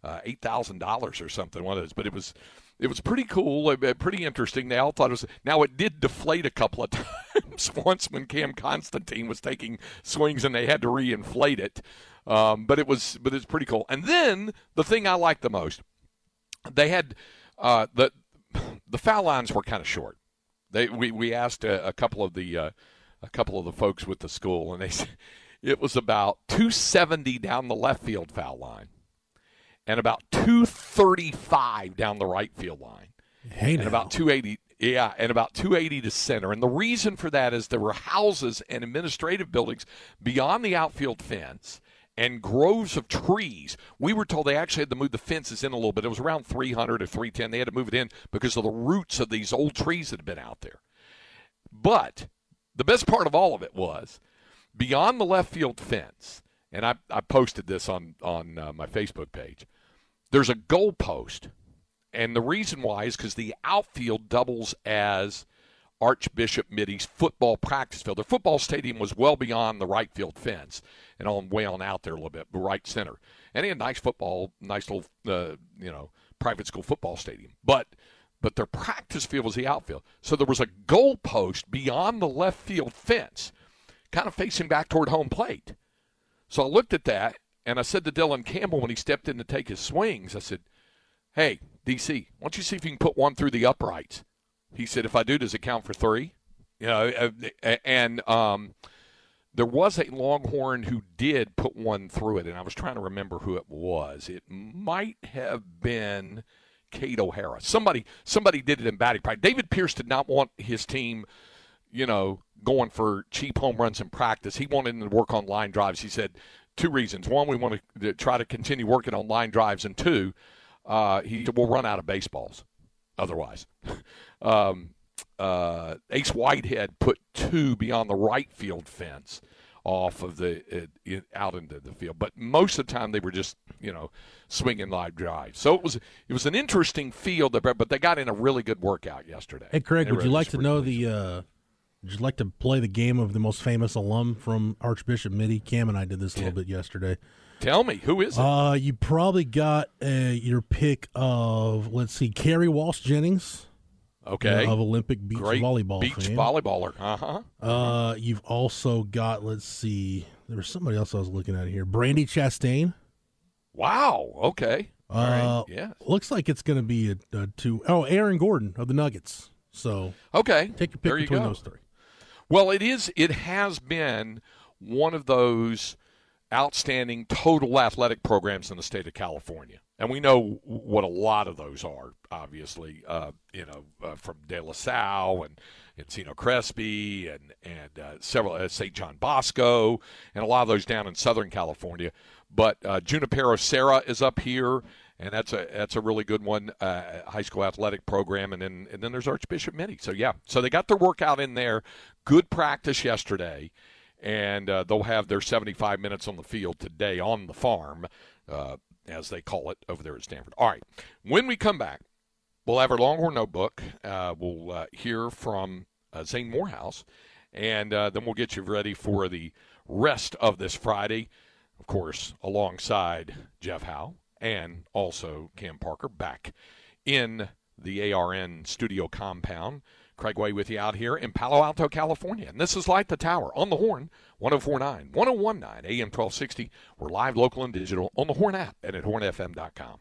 uh, eight thousand dollars or something. One of those, but it was it was pretty cool, pretty interesting. They all thought it was. Now it did deflate a couple of times once when Cam Constantine was taking swings and they had to reinflate it. Um, but it was, but it's pretty cool. And then the thing I liked the most, they had uh, the the foul lines were kind of short. They we, we asked a, a couple of the uh, a couple of the folks with the school, and they said it was about 270 down the left field foul line, and about 235 down the right field line, hey and about 280. Yeah, and about 280 to center. And the reason for that is there were houses and administrative buildings beyond the outfield fence and groves of trees. We were told they actually had to move the fences in a little bit. It was around 300 or 310. They had to move it in because of the roots of these old trees that had been out there. But the best part of all of it was beyond the left field fence, and I, I posted this on, on uh, my Facebook page, there's a goal post. And the reason why is because the outfield doubles as Archbishop Mitty's football practice field. Their football stadium was well beyond the right field fence and on way on out there a little bit, right center. And he had nice football, nice little, uh, you know, private school football stadium. But but their practice field was the outfield. So there was a goal post beyond the left field fence, kind of facing back toward home plate. So I looked at that and I said to Dylan Campbell when he stepped in to take his swings, I said, Hey, DC, why don't you see if you can put one through the uprights? He said, If I do, does it count for three? You know, uh, and um, there was a Longhorn who did put one through it, and I was trying to remember who it was. It might have been Kate O'Hara. Somebody, somebody did it in batting practice. David Pierce did not want his team, you know, going for cheap home runs in practice. He wanted them to work on line drives. He said two reasons: one, we want to try to continue working on line drives, and two, uh, he will run out of baseballs otherwise. um, uh, Ace Whitehead put two beyond the right field fence off of the uh, out into the field, but most of the time they were just you know swinging live drives. So it was it was an interesting field, but they got in a really good workout yesterday. Hey Craig, would you like to know the? Uh, would you like to play the game of the most famous alum from Archbishop Mitty? Cam and I did this a little bit yesterday. Tell me, who is it? Uh, you probably got uh, your pick of let's see, Kerri Walsh Jennings. Okay. of Olympic beach Great volleyball beach fame. volleyballer. Uh-huh. Uh, you've also got let's see, there was somebody else I was looking at here. Brandi Chastain. Wow. Okay. All right. Uh, Yeah. Looks like it's going to be a, a two oh Aaron Gordon of the Nuggets. So Okay. take your pick you between go. those three. Well, it is. It has been one of those outstanding total athletic programs in the state of California, and we know what a lot of those are. Obviously, uh, you know, uh, from De La Salle and Encino Crespi and and uh, several uh, St. John Bosco, and a lot of those down in Southern California. But uh, Junipero Serra is up here, and that's a that's a really good one. Uh, high school athletic program, and then and then there's Archbishop Mitty. So yeah, so they got their workout in there. Good practice yesterday, and uh, they'll have their 75 minutes on the field today on the farm, uh, as they call it over there at Stanford. All right, when we come back, we'll have our Longhorn notebook. Uh, we'll uh, hear from uh, Zane Morehouse, and then we'll get you ready for the rest of this Friday. Of course, alongside Jeff Howe and also Cam Parker back in the ARN studio compound. Craig Way with you out here in Palo Alto, California. And this is Light the Tower on the Horn, 1049, 1019, AM 1260. We're live, local, and digital on the Horn app and at hornfm.com.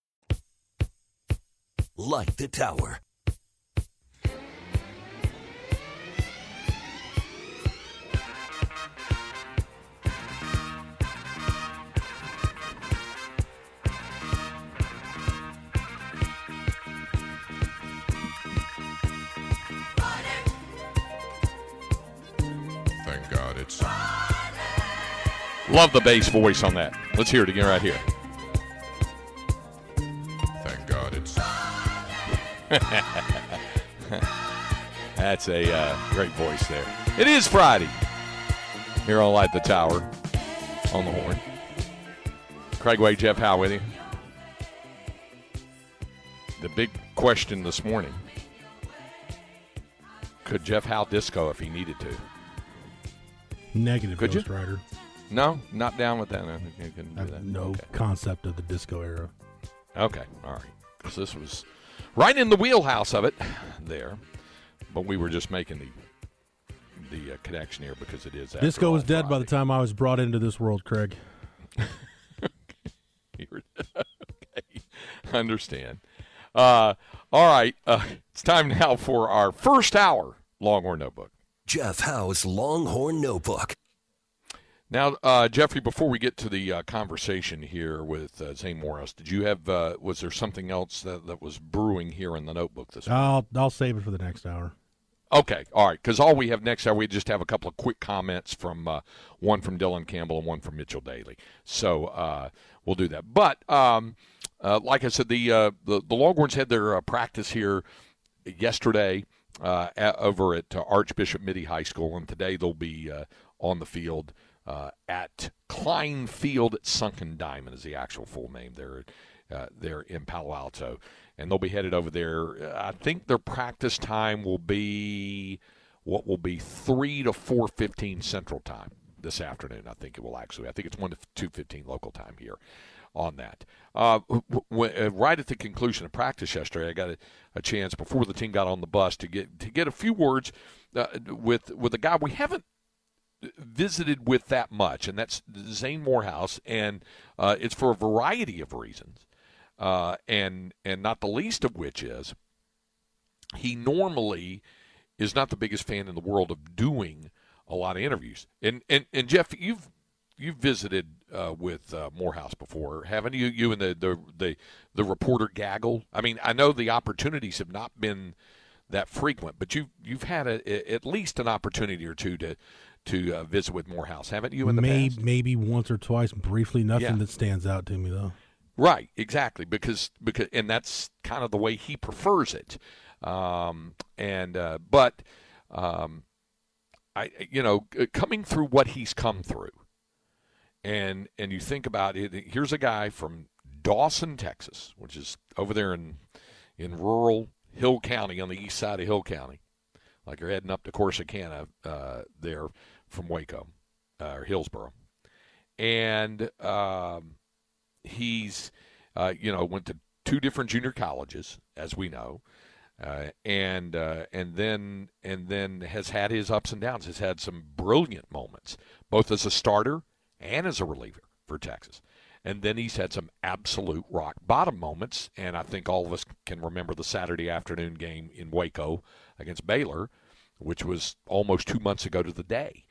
Light the Tower. Thank God it's. Love the bass voice on that. Let's hear it again right here. That's a uh, great voice there. It is Friday here on Light the Tower on the horn. Craig Way, Jeff Howe with you. The big question this morning could Jeff Howe disco if he needed to? Negative Could you? Ghost Rider. No, not down with that. I think you couldn't I do have that. no Okay. concept of the disco era. Okay, all right. 'Cause this was right in the wheelhouse of it there, but we were just making the the uh, connection here because it is. Disco was dead by the time I was brought into this world, Craig. Okay, understand. Uh, all right, uh, it's time now for our first hour Longhorn Notebook. Jeff Howe's Longhorn Notebook. Now, uh, Jeffrey, before we get to the uh, conversation here with uh, Zane Morehouse, did you have uh, was there something else that, that was brewing here in the notebook this morning? I'll I'll save it for the next hour. Okay, all right. Because all we have next hour, we just have a couple of quick comments from uh, one from Dylan Campbell and one from Mitchell Daly. So uh, we'll do that. But um, uh, like I said, the uh, the, the Longhorns had their uh, practice here yesterday uh, at, over at uh, Archbishop Mitty High School, and today they'll be uh, on the field uh, at Klein Field at Sunken Diamond is the actual full name there. Uh, there in Palo Alto, and they'll be headed over there. I think their practice time will be what will be three to four fifteen Central Time this afternoon. I think it will actually. I think it's one to two fifteen local time here on that. Uh, w- w- uh, right at the conclusion of practice yesterday, I got a, a chance before the team got on the bus to get to get a few words uh, with with a guy we haven't visited with that much, and that's Zane Morehouse, and uh, it's for a variety of reasons, uh, and and not the least of which is he normally is not the biggest fan in the world of doing a lot of interviews. And and, and Jeff, you've you've visited uh, with uh, Morehouse before, haven't you? You and the, the the the reporter gaggle. I mean, I know the opportunities have not been that frequent, but you you've had a, at least an opportunity or two to to uh, visit with Morehouse, haven't you? In the maybe, past, maybe once or twice, briefly. Nothing Yeah. that stands out to me though. Right, exactly, because because and that's kind of the way he prefers it. Um, and uh, but um, I you know coming through what he's come through, and and you think about it. Here's a guy from Dawson, Texas, which is over there in in rural Hill County on the east side of Hill County, like you're heading up to Corsicana uh, there from Waco uh, or Hillsboro, and um, he's uh, you know went to two different junior colleges as we know uh, and uh, and then and then has had his ups and downs has had some brilliant moments both as a starter and as a reliever for Texas And then he's had some absolute rock bottom moments. And I think all of us can remember the Saturday afternoon game in Waco against Baylor, which was almost two months ago to the day.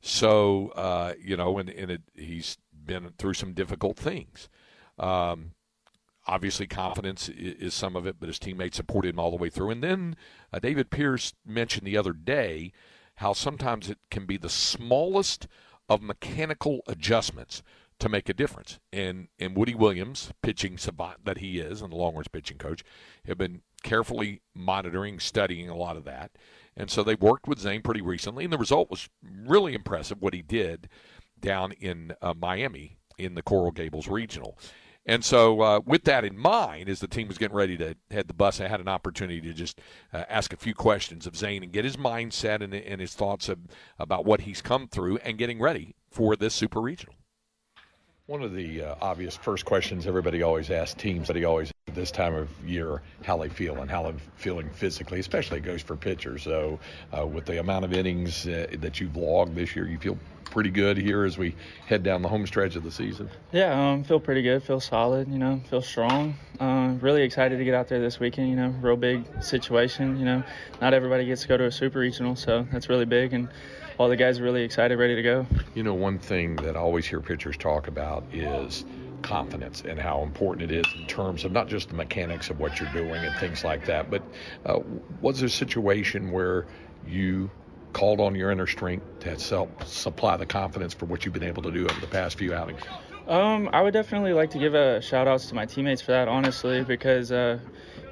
So, uh, you know, and, and it, he's been through some difficult things. Um, obviously, confidence is, is, some of it, but his teammates supported him all the way through. And then uh, David Pierce mentioned the other day how sometimes it can be the smallest of mechanical adjustments to make a difference. And and Woody Williams, pitching savant that he is, and the Longhorns pitching coach, have been carefully monitoring, studying a lot of that. And so they worked with Zane pretty recently, and the result was really impressive what he did down in uh, Miami in the Coral Gables Regional. And so, uh, with that in mind, as the team was getting ready to head the bus, I had an opportunity to just uh, ask a few questions of Zane and get his mindset and, and his thoughts of, about what he's come through and getting ready for this Super Regional. One of the uh, obvious first questions everybody always asks teams that he always at this time of year how they feel and how they're feeling physically, especially it goes for pitchers. So, uh, with the amount of innings uh, that you've logged this year, you feel pretty good here as we head down the home stretch of the season. Yeah, um, feel pretty good. Feel solid. You know, feel strong. Uh, really excited to get out there this weekend. You know, real big situation. You know, not everybody gets to go to a super regional, so that's really big and all the guys really excited, ready to go. You know, one thing that I always hear pitchers talk about is confidence and how important it is in terms of not just the mechanics of what you're doing and things like that, but uh, was there a situation where you called on your inner strength to help supply the confidence for what you've been able to do over the past few outings? Um, I would definitely like to give a shout outs to my teammates for that, honestly, because uh,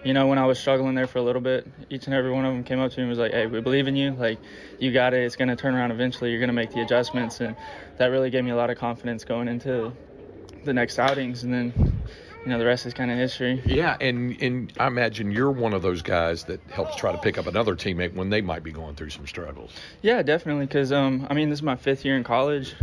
you know, when I was struggling there for a little bit, each and every one of them came up to me and was like, "Hey, we believe in you. Like, you got it. It's gonna turn around eventually. You're gonna make the adjustments." And that really gave me a lot of confidence going into the next outings. And then, you know, the rest is kind of history. Yeah, and and I imagine you're one of those guys that helps try to pick up another teammate when they might be going through some struggles. Yeah, definitely. Because um, I mean, this is my fifth year in college.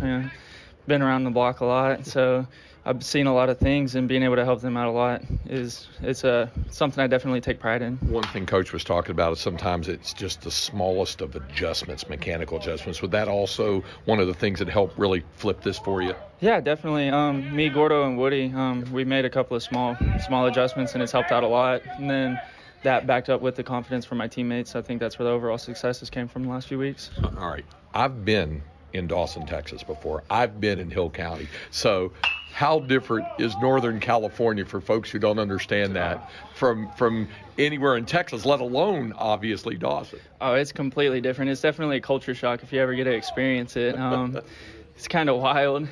Been around the block a lot, so I've seen a lot of things, and being able to help them out a lot is it's a something I definitely take pride in. One thing Coach was talking about is sometimes it's just the smallest of adjustments, mechanical adjustments. Would that also one of the things that helped really flip this for you? Yeah, definitely. Um, me, Gordo, and Woody, um, we made a couple of small small adjustments, and it's helped out a lot. And then that backed up with the confidence from my teammates. I think that's where the overall successes came from the last few weeks. All right, I've been in Dawson, Texas before. I've been in Hill County. So how different is Northern California for folks who don't understand that from from anywhere in Texas, let alone obviously Dawson? Oh, it's completely different. It's definitely a culture shock if you ever get to experience it. Um, it's kind of wild,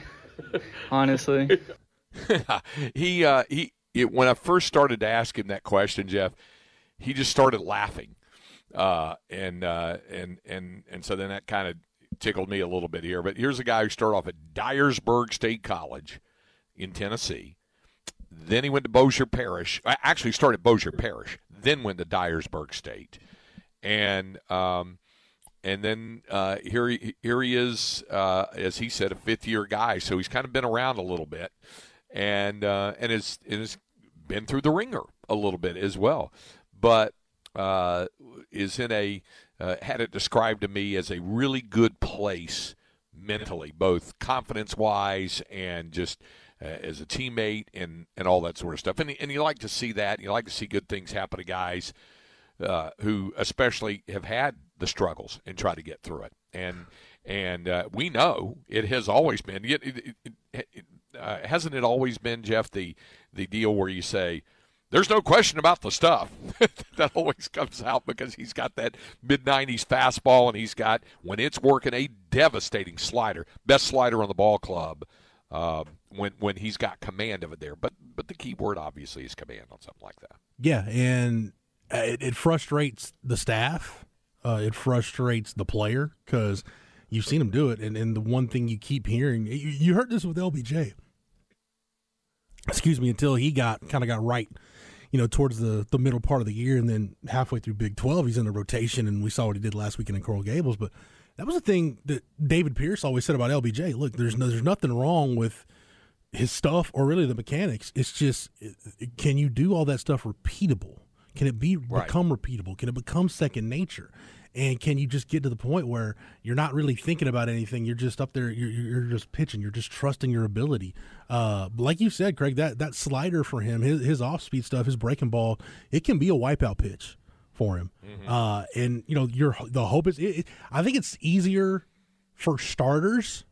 honestly. he uh, he it, when I first started to ask him that question, Jeff, he just started laughing, uh, and uh, and and and so then that kind of tickled me a little bit here. But here's a guy who started off at Dyersburg State College in Tennessee. Then he went to Bossier Parish. Actually, started Bossier Parish. Then went to Dyersburg State, and um, and then uh, here he here he is, uh, as he said, a fifth year guy. So he's kind of been around a little bit, and uh, and has and has been through the ringer a little bit as well, but uh, is in a uh, had it described to me as a really good place mentally, both confidence wise and just uh, as a teammate and, and all that sort of stuff. And, and you like to see that. You like to see good things happen to guys uh, who, especially, have had the struggles and try to get through it. And and uh, we know it has always been. It, it, it, uh, hasn't it always been, Jeff, the the deal where you say, there's no question about the stuff that always comes out because he's got that mid 90s fastball and he's got when it's working a devastating slider best slider on the ball club uh, when when he's got command of it there. But but the key word obviously is command on something like that. Yeah, and uh, it, it frustrates the staff. Uh, it frustrates the player because you've seen him do it, and, and the one thing you keep hearing, you, you heard this with LBJ. Excuse me, until he got kind of got right, you know, towards the the middle part of the year, and then halfway through Big Twelve, he's in the rotation, and we saw what he did last weekend in Coral Gables. But that was the thing that David Pierce always said about LBJ. Look, there's no, there's nothing wrong with his stuff or really the mechanics. It's just can you do all that stuff repeatable? Can it be right. become repeatable? Can it become second nature? And can you just get to the point where you're not really thinking about anything? You're just up there. You're, you're just pitching. You're just trusting your ability. Uh, like you said, Craig, that that slider for him, his his off speed stuff, his breaking ball, it can be a wipeout pitch for him. Mm-hmm. Uh, and you know, your the hope is. It, it, I think it's easier for starters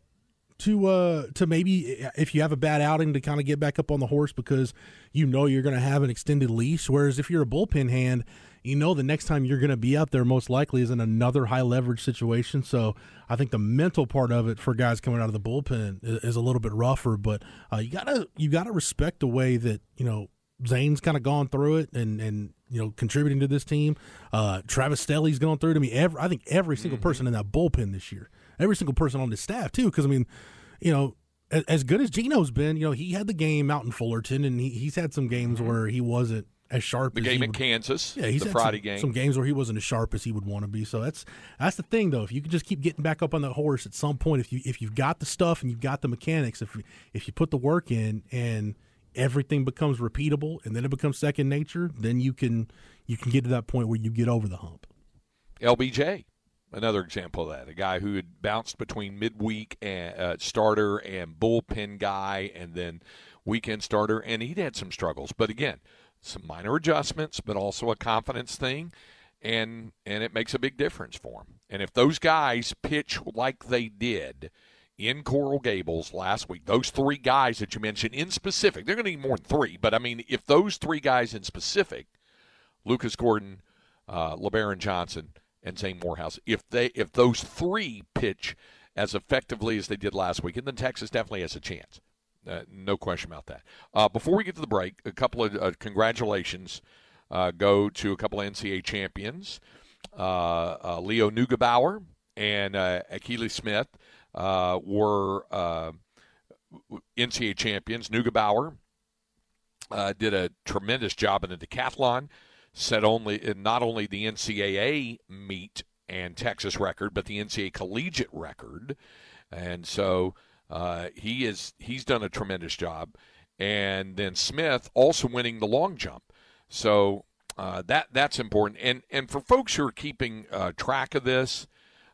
to uh to maybe if you have a bad outing to kind of get back up on the horse because you know you're going to have an extended leash whereas if you're a bullpen hand you know the next time you're going to be out there most likely is in another high leverage situation so i think the mental part of it for guys coming out of the bullpen is, a little bit rougher but uh, you gotta you gotta respect the way that you know zane's kind of gone through it and and you know contributing to this team uh travis Sthele's gone through to me every i think every single mm-hmm. person in that bullpen this year every single person on the staff too. Because I mean, you know, as, as, good as Gino's been, you know, he had the game out in Fullerton, and he, he's had some games mm-hmm. where he wasn't as sharp. The as game in Kansas, yeah, he's the Friday some, game. Some games where he wasn't as sharp as he would want to be. So that's that's the thing, though. If you can just keep getting back up on that horse at some point, if you if you've got the stuff and you've got the mechanics, if if you put the work in and everything becomes repeatable and then it becomes second nature, then you can you can get to that point where you get over the hump. LBJ, another example of that. A guy who had bounced between midweek and uh, starter and bullpen guy, and then weekend starter, and he'd had some struggles. But again, some minor adjustments, but also a confidence thing, and and it makes a big difference for him. And if those guys pitch like they did in Coral Gables last week, those three guys that you mentioned in specific, they're going to need more than three. But I mean, if those three guys in specific, Lucas Gordon, uh, Lebarron Johnson and Zane Morehouse. If they if those three pitch as effectively as they did last week, and then Texas definitely has a chance. Uh, no question about that. Uh, before we get to the break, a couple of uh, congratulations uh, go to a couple of NCAA champions, uh, uh, Leo Neugebauer and uh, Akili Smith were NCAA champions. Neugebauer did a tremendous job in the decathlon set only not only the NCAA meet and Texas record, but the NCAA collegiate record, and so uh, he is he's done a tremendous job. And then Smith also winning the long jump, so uh, that that's important. And and for folks who are keeping uh, track of this,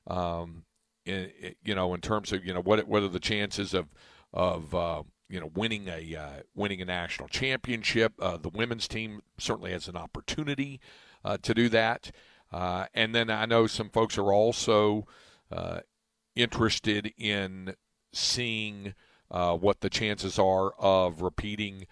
um, in, you know, in terms of you know what what are the chances of of uh, you know, winning a uh, winning a national championship. Uh, the women's team certainly has an opportunity uh, to do that. And then I know some folks are also interested in seeing uh, what the chances are of repeating,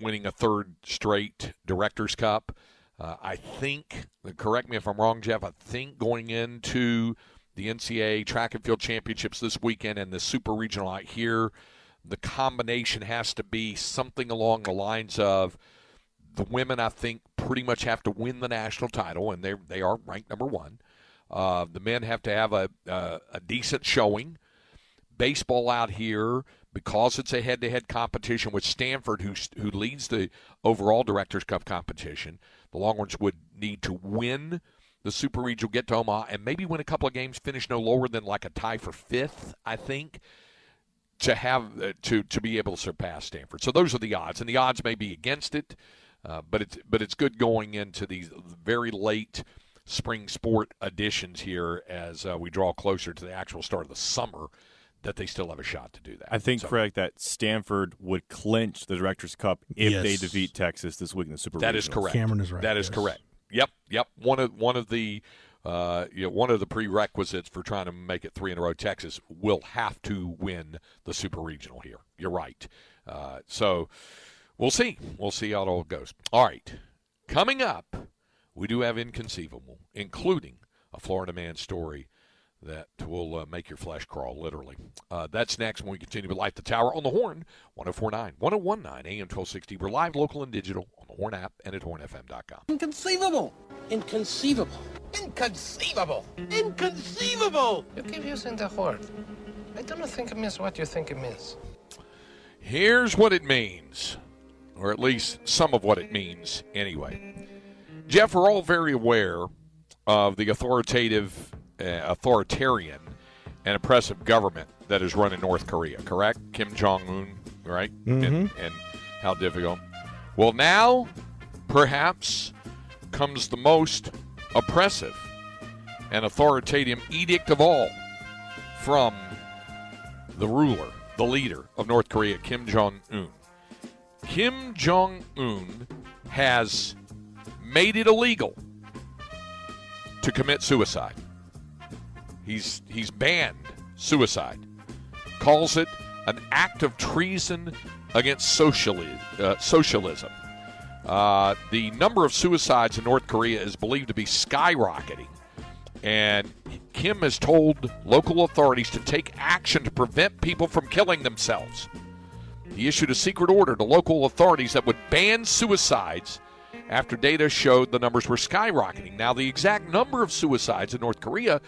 winning a third straight Directors Cup. I think, correct me if I'm wrong, Jeff. I think going into the NCAA track and field championships this weekend and the super regional out here the combination has to be something along the lines of the women, I think, pretty much have to win the national title, and they they are ranked number one. Uh, the men have to have a, a, a decent showing. Baseball out here, because it's a head-to-head competition with Stanford, who who leads the overall Directors Cup competition, the Longhorns would need to win the Super Regional, get to Omaha, and maybe win a couple of games, finish no lower than like a tie for fifth, I think, to have uh, to to be able to surpass Stanford. So those are the odds, and the odds may be against it, uh, but it's but it's good going into these very late spring sport editions here as uh, we draw closer to the actual start of the summer. That they still have a shot to do that. I think, so, Craig, that Stanford would clinch the Directors Cup if yes. they defeat Texas this week in the Super. Regional. That is correct. Cameron is right. That is yes. correct. Yep, yep. One of one of the uh, you know, one of the prerequisites for trying to make it three in a row, Texas will have to win the Super Regional here. You're right. Uh, so we'll see. We'll see how it all goes. All right. Coming up, we do have Inconceivable, including a Florida man story that will uh, make your flesh crawl, literally. Uh, that's next when we continue with Light the Tower on the Horn, 1049, 1019, AM 1260. We're live, local, and digital on the Horn app and at hornfm.com. Inconceivable! Inconceivable! Inconceivable! Inconceivable! You keep using the word. I don't think it means what you think it means. Here's what it means, or at least some of what it means, anyway. Jeff, we're all very aware of the authoritative authoritarian and oppressive government that is running North Korea, correct? Kim Jong Un, right? Mm-hmm. And, and how difficult. Well, now, perhaps, comes the most oppressive. and authoritative edict of all from the ruler, the leader of North Korea, Kim Jong Un. Kim Jong Un has made it illegal to commit suicide. He's he's banned suicide. Calls it an act of treason against sociali- uh, socialism. Uh, the number of suicides in North Korea is believed to be skyrocketing. And Kim has told local authorities to take action to prevent people from killing themselves. He issued a secret order to local authorities that would ban suicides after data showed the numbers were skyrocketing. Now, the exact number of suicides in North Korea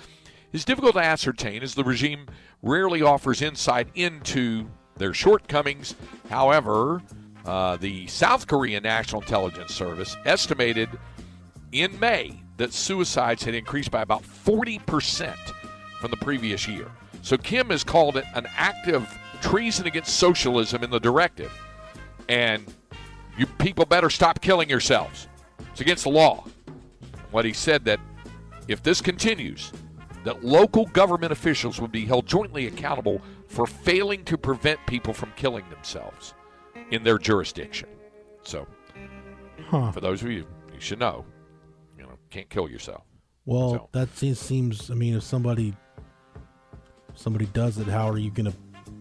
is difficult to ascertain as the regime rarely offers insight into their shortcomings. However, uh, the South Korean National Intelligence Service estimated in May that suicides had increased by about 40% from the previous year. So Kim has called it an act of treason against socialism in the directive. And you people better stop killing yourselves. It's against the law. What he said that if this continues, that local government officials would be held jointly accountable for failing to prevent people from killing themselves in their jurisdiction. So, Huh. for those of you, you should know, you know, can't kill yourself. Well, So- that seems, seems. I mean, if somebody somebody does it, how are you going to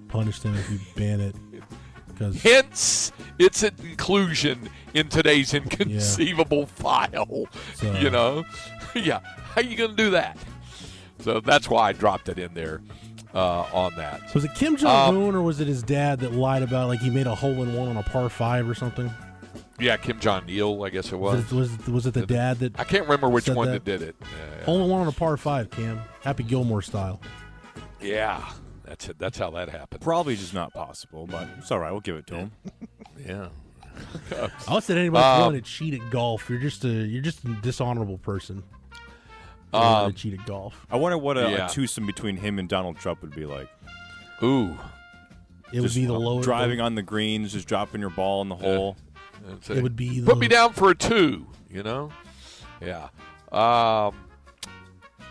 punish them if you ban it? Because Hence, its an inclusion in today's inconceivable file. So- You know, yeah. How are you going to do that? So that's why I dropped it in there uh, on that. so was it Kim Jong Un or was it his dad that lied about like he made a hole in one on a par five or something? Yeah, Kim Jong Il, I guess it was. Was it, was, was it the dad that I can't remember which one that? that, did it. Uh, hole in one on a par five? Cam, Happy Gilmore style. yeah, that's it. That's how that happened. Probably just not possible, but it's all right. We'll give it to him. Yeah. I would say to anybody Um, willing to cheat at golf, you're just a you're just a dishonorable person. Willing Um, to cheat at golf. I wonder what a, Yeah. a twosome between him and Donald Trump would be like. Ooh. It would Just be the low driving on the greens, just dropping your ball in the hole. That's It would be put me down for a two. You know, yeah. Um,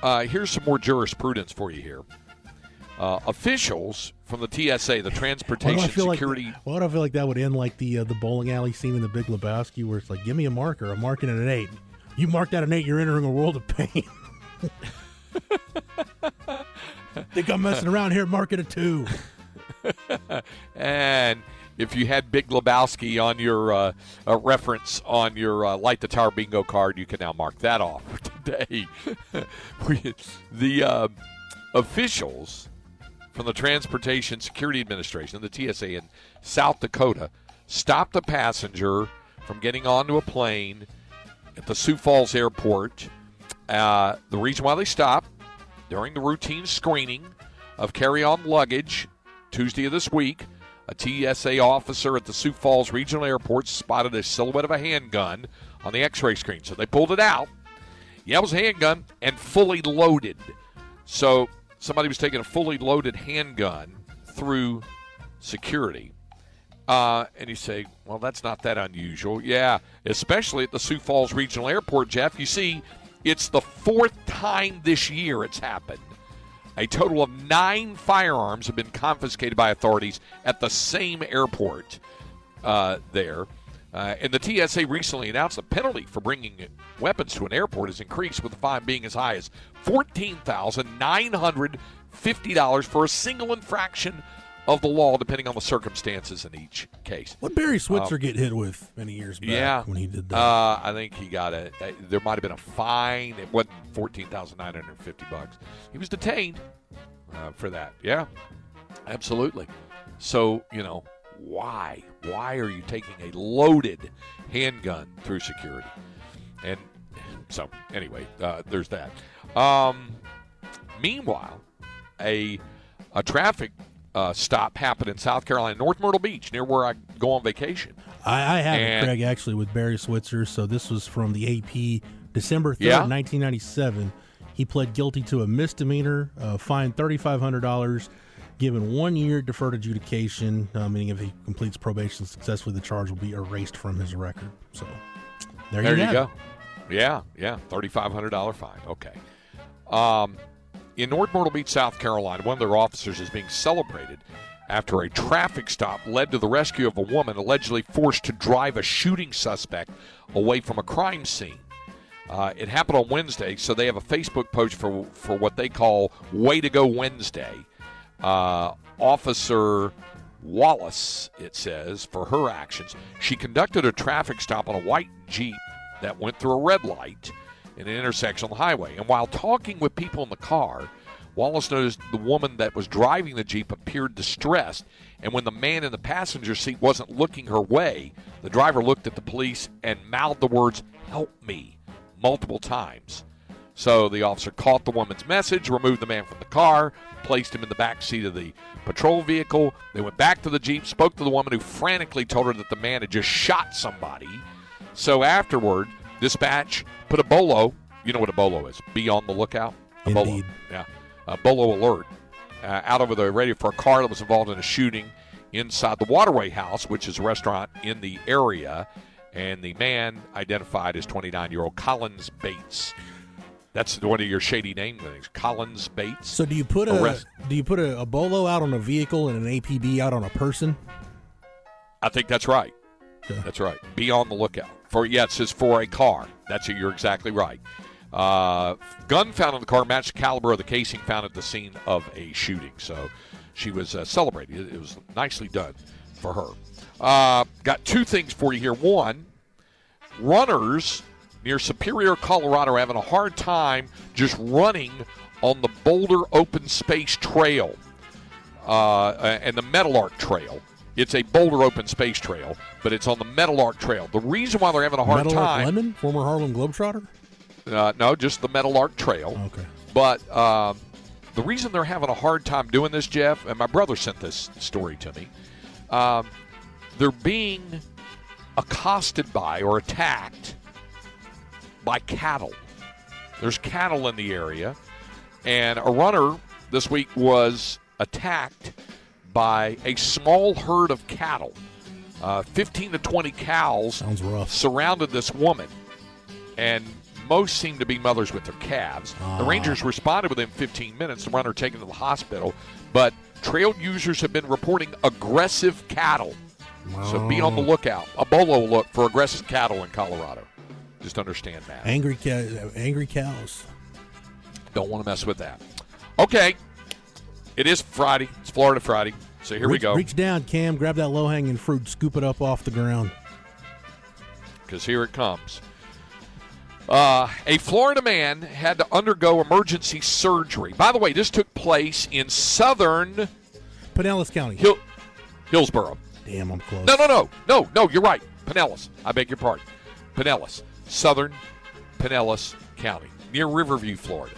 uh, here's some more jurisprudence for you here. Uh, officials from the TSA, the Why do Transportation I feel Security. like why do I feel like that would end like the uh, the bowling alley scene in the Big Lebowski, where it's like, give me a marker, I'm marking at an eight. You marked at an eight, you're entering a world of pain. Think I'm messing around here? Mark it a two. and if you had Big Lebowski on your uh, reference on your uh, Light the Tower bingo card, you can now mark that off today. The uh, officials from the Transportation Security Administration, the TSA in South Dakota, stopped a passenger from getting onto a plane at the Sioux Falls Airport. Uh, the reason why they stopped during the routine screening of carry on luggage Tuesday of this week, a TSA officer at the Sioux Falls Regional Airport spotted a silhouette of a handgun on the x ray screen. So they pulled it out. Yeah, it was a handgun and fully loaded. So somebody was taking a fully loaded handgun through security. Uh, and you say, well, that's not that unusual. Yeah, especially at the Sioux Falls Regional Airport, Jeff. You see, it's the fourth time this year it's happened. A total of nine firearms have been confiscated by authorities at the same airport uh, there. Uh, and the TSA recently announced the penalty for bringing weapons to an airport has increased, with the fine being as high as $14,950 for a single infraction of the law, depending on the circumstances in each case. What Barry Switzer get hit with many years back Yeah, when he did that? Uh, I think he got a. There might have been a fine. It wasn't fourteen thousand nine hundred fifty bucks. He was detained uh, for that. Yeah, absolutely. So you know why? Why are you taking a loaded handgun through security? And so anyway, uh, there's that. Um, meanwhile, a a traffic uh, stop happened in South Carolina, North Myrtle Beach, near where I go on vacation. I, I have it, and- Craig, actually, with Barry Switzer. So this was from the AP, December 3rd, Yeah? 1997. He pled guilty to a misdemeanor, uh, fined $3,500, given one year deferred adjudication, uh, meaning if he completes probation successfully, the charge will be erased from his record. So there, There you, you go. it. Yeah, yeah, thirty-five hundred dollar fine. Okay. Um, in North Myrtle Beach, South Carolina, one of their officers is being celebrated after a traffic stop led to the rescue of a woman allegedly forced to drive a shooting suspect away from a crime scene. Uh, it happened on Wednesday, so they have a Facebook post for for what they call "Way to Go Wednesday." Uh, Officer Wallace, it says, for her actions, she conducted a traffic stop on a white Jeep that went through a red light in an intersection on the highway. And while talking with people in the car, Wallace noticed the woman that was driving the Jeep appeared distressed. And when the man in the passenger seat wasn't looking her way, the driver looked at the police and mouthed the words, Help me, multiple times. So the officer caught the woman's message, removed the man from the car, placed him in the back seat of the patrol vehicle. They went back to the Jeep, spoke to the woman who frantically told her that the man had just shot somebody. So afterward, dispatch put a bolo. You know what a bolo is? Be on the lookout. A bolo. Indeed. Yeah. A bolo alert uh, out over the radio for a car that was involved in a shooting inside the Waterway House, which is a restaurant in the area. And the man identified as 29 year old Collins Bates. That's one of your shady name things, Collins Bates. So do you put a Arrest- do you put a, a bolo out on a vehicle and an APB out on a person? I think that's right. That's right. Be on the lookout for. yes, it says for a car. That's you're exactly right. Uh, gun found in the car matched the caliber of the casing found at the scene of a shooting. So she was uh, celebrating. It, it was nicely done for her. Uh, got two things for you here. One, runners near Superior, Colorado, are having a hard time just running on the Boulder Open Space Trail uh, and the Meadowlark Trail. It's a Boulder Open Space Trail, but it's on the Meadowlark Trail. The reason why they're having a hard Meadowlark time, Lemon, former Harlem Globetrotter. uh, no, just the Meadowlark Trail. Okay. But um, the reason they're having a hard time doing this, Jeff, and my brother sent this story to me, um, they're being accosted by or attacked by cattle. There's cattle in the area, and a runner this week was attacked by a small herd of cattle. Uh, 15 to 20 cows surrounded this woman, and most seemed to be mothers with their calves. The Ah. Rangers responded within 15 minutes, the runner taken to the hospital, but trail users have been reporting aggressive cattle. So be on the lookout. A bolo look for aggressive cattle in Colorado. Just understand that. Angry ca- angry cows. Don't want to mess with that. Okay. It is Friday. It's Florida Friday. So here we go. Reach down, Cam. Grab that low hanging fruit. Scoop it up off the ground. because here it comes. Uh, a Florida man had to undergo emergency surgery. By the way, this took place in southern Pinellas County. Hill- Hillsborough. Damn, I'm close. No, no, no, no, no. You're right. Pinellas. I beg your pardon. Pinellas, southern Pinellas County, near Riverview, Florida.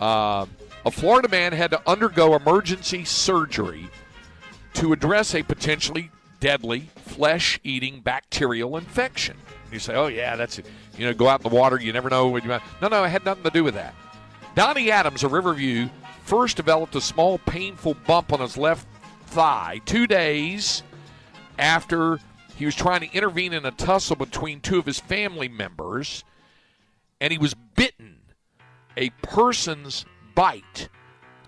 Um, a Florida man had to undergo emergency surgery to address a potentially deadly flesh-eating bacterial infection. You say, "Oh yeah, that's it." You know, go out in the water. You never know what you might. No, no, it had nothing to do with that. Donnie Adams of Riverview first developed a small, painful bump on his left thigh two days after he was trying to intervene in a tussle between two of his family members, and he was bitten. A person's bite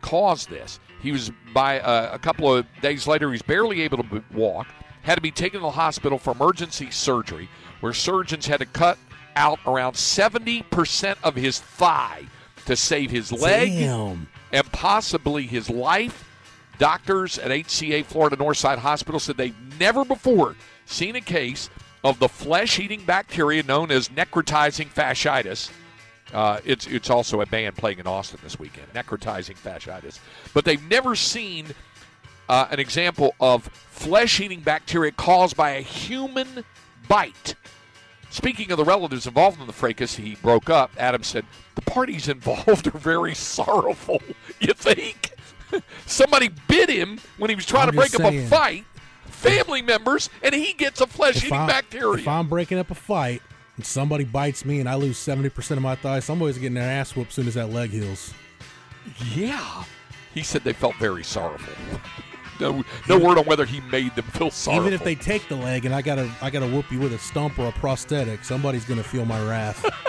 caused this. He was by uh, a couple of days later. He's barely able to walk. Had to be taken to the hospital for emergency surgery, where surgeons had to cut out around seventy percent of his thigh to save his leg Damn. and possibly his life. Doctors at HCA Florida Northside Hospital said they've never before seen a case of the flesh-eating bacteria known as necrotizing fasciitis. Uh, it's it's also a band playing in Austin this weekend, necrotizing fasciitis. But they've never seen uh, an example of flesh-eating bacteria caused by a human bite. Speaking of the relatives involved in the fracas, he broke up. Adam said the parties involved are very sorrowful. You think somebody bit him when he was trying I'm to break up a fight? Family members, and he gets a flesh-eating bacteria. if I'm breaking up a fight and somebody bites me and I lose 70% of my thigh, somebody's getting their ass whooped as soon as that leg heals. Yeah. He said they felt very sorrowful. No, no word on whether he made them feel sorrowful. Even if they take the leg and I gotta I gotta whoop you with a stump or a prosthetic, somebody's gonna feel my wrath.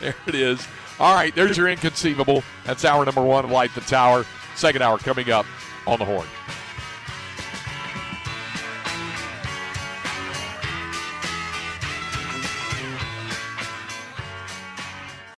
There it is. All right, there's your inconceivable. That's hour number one of Light the Tower. Second hour coming up on the horn.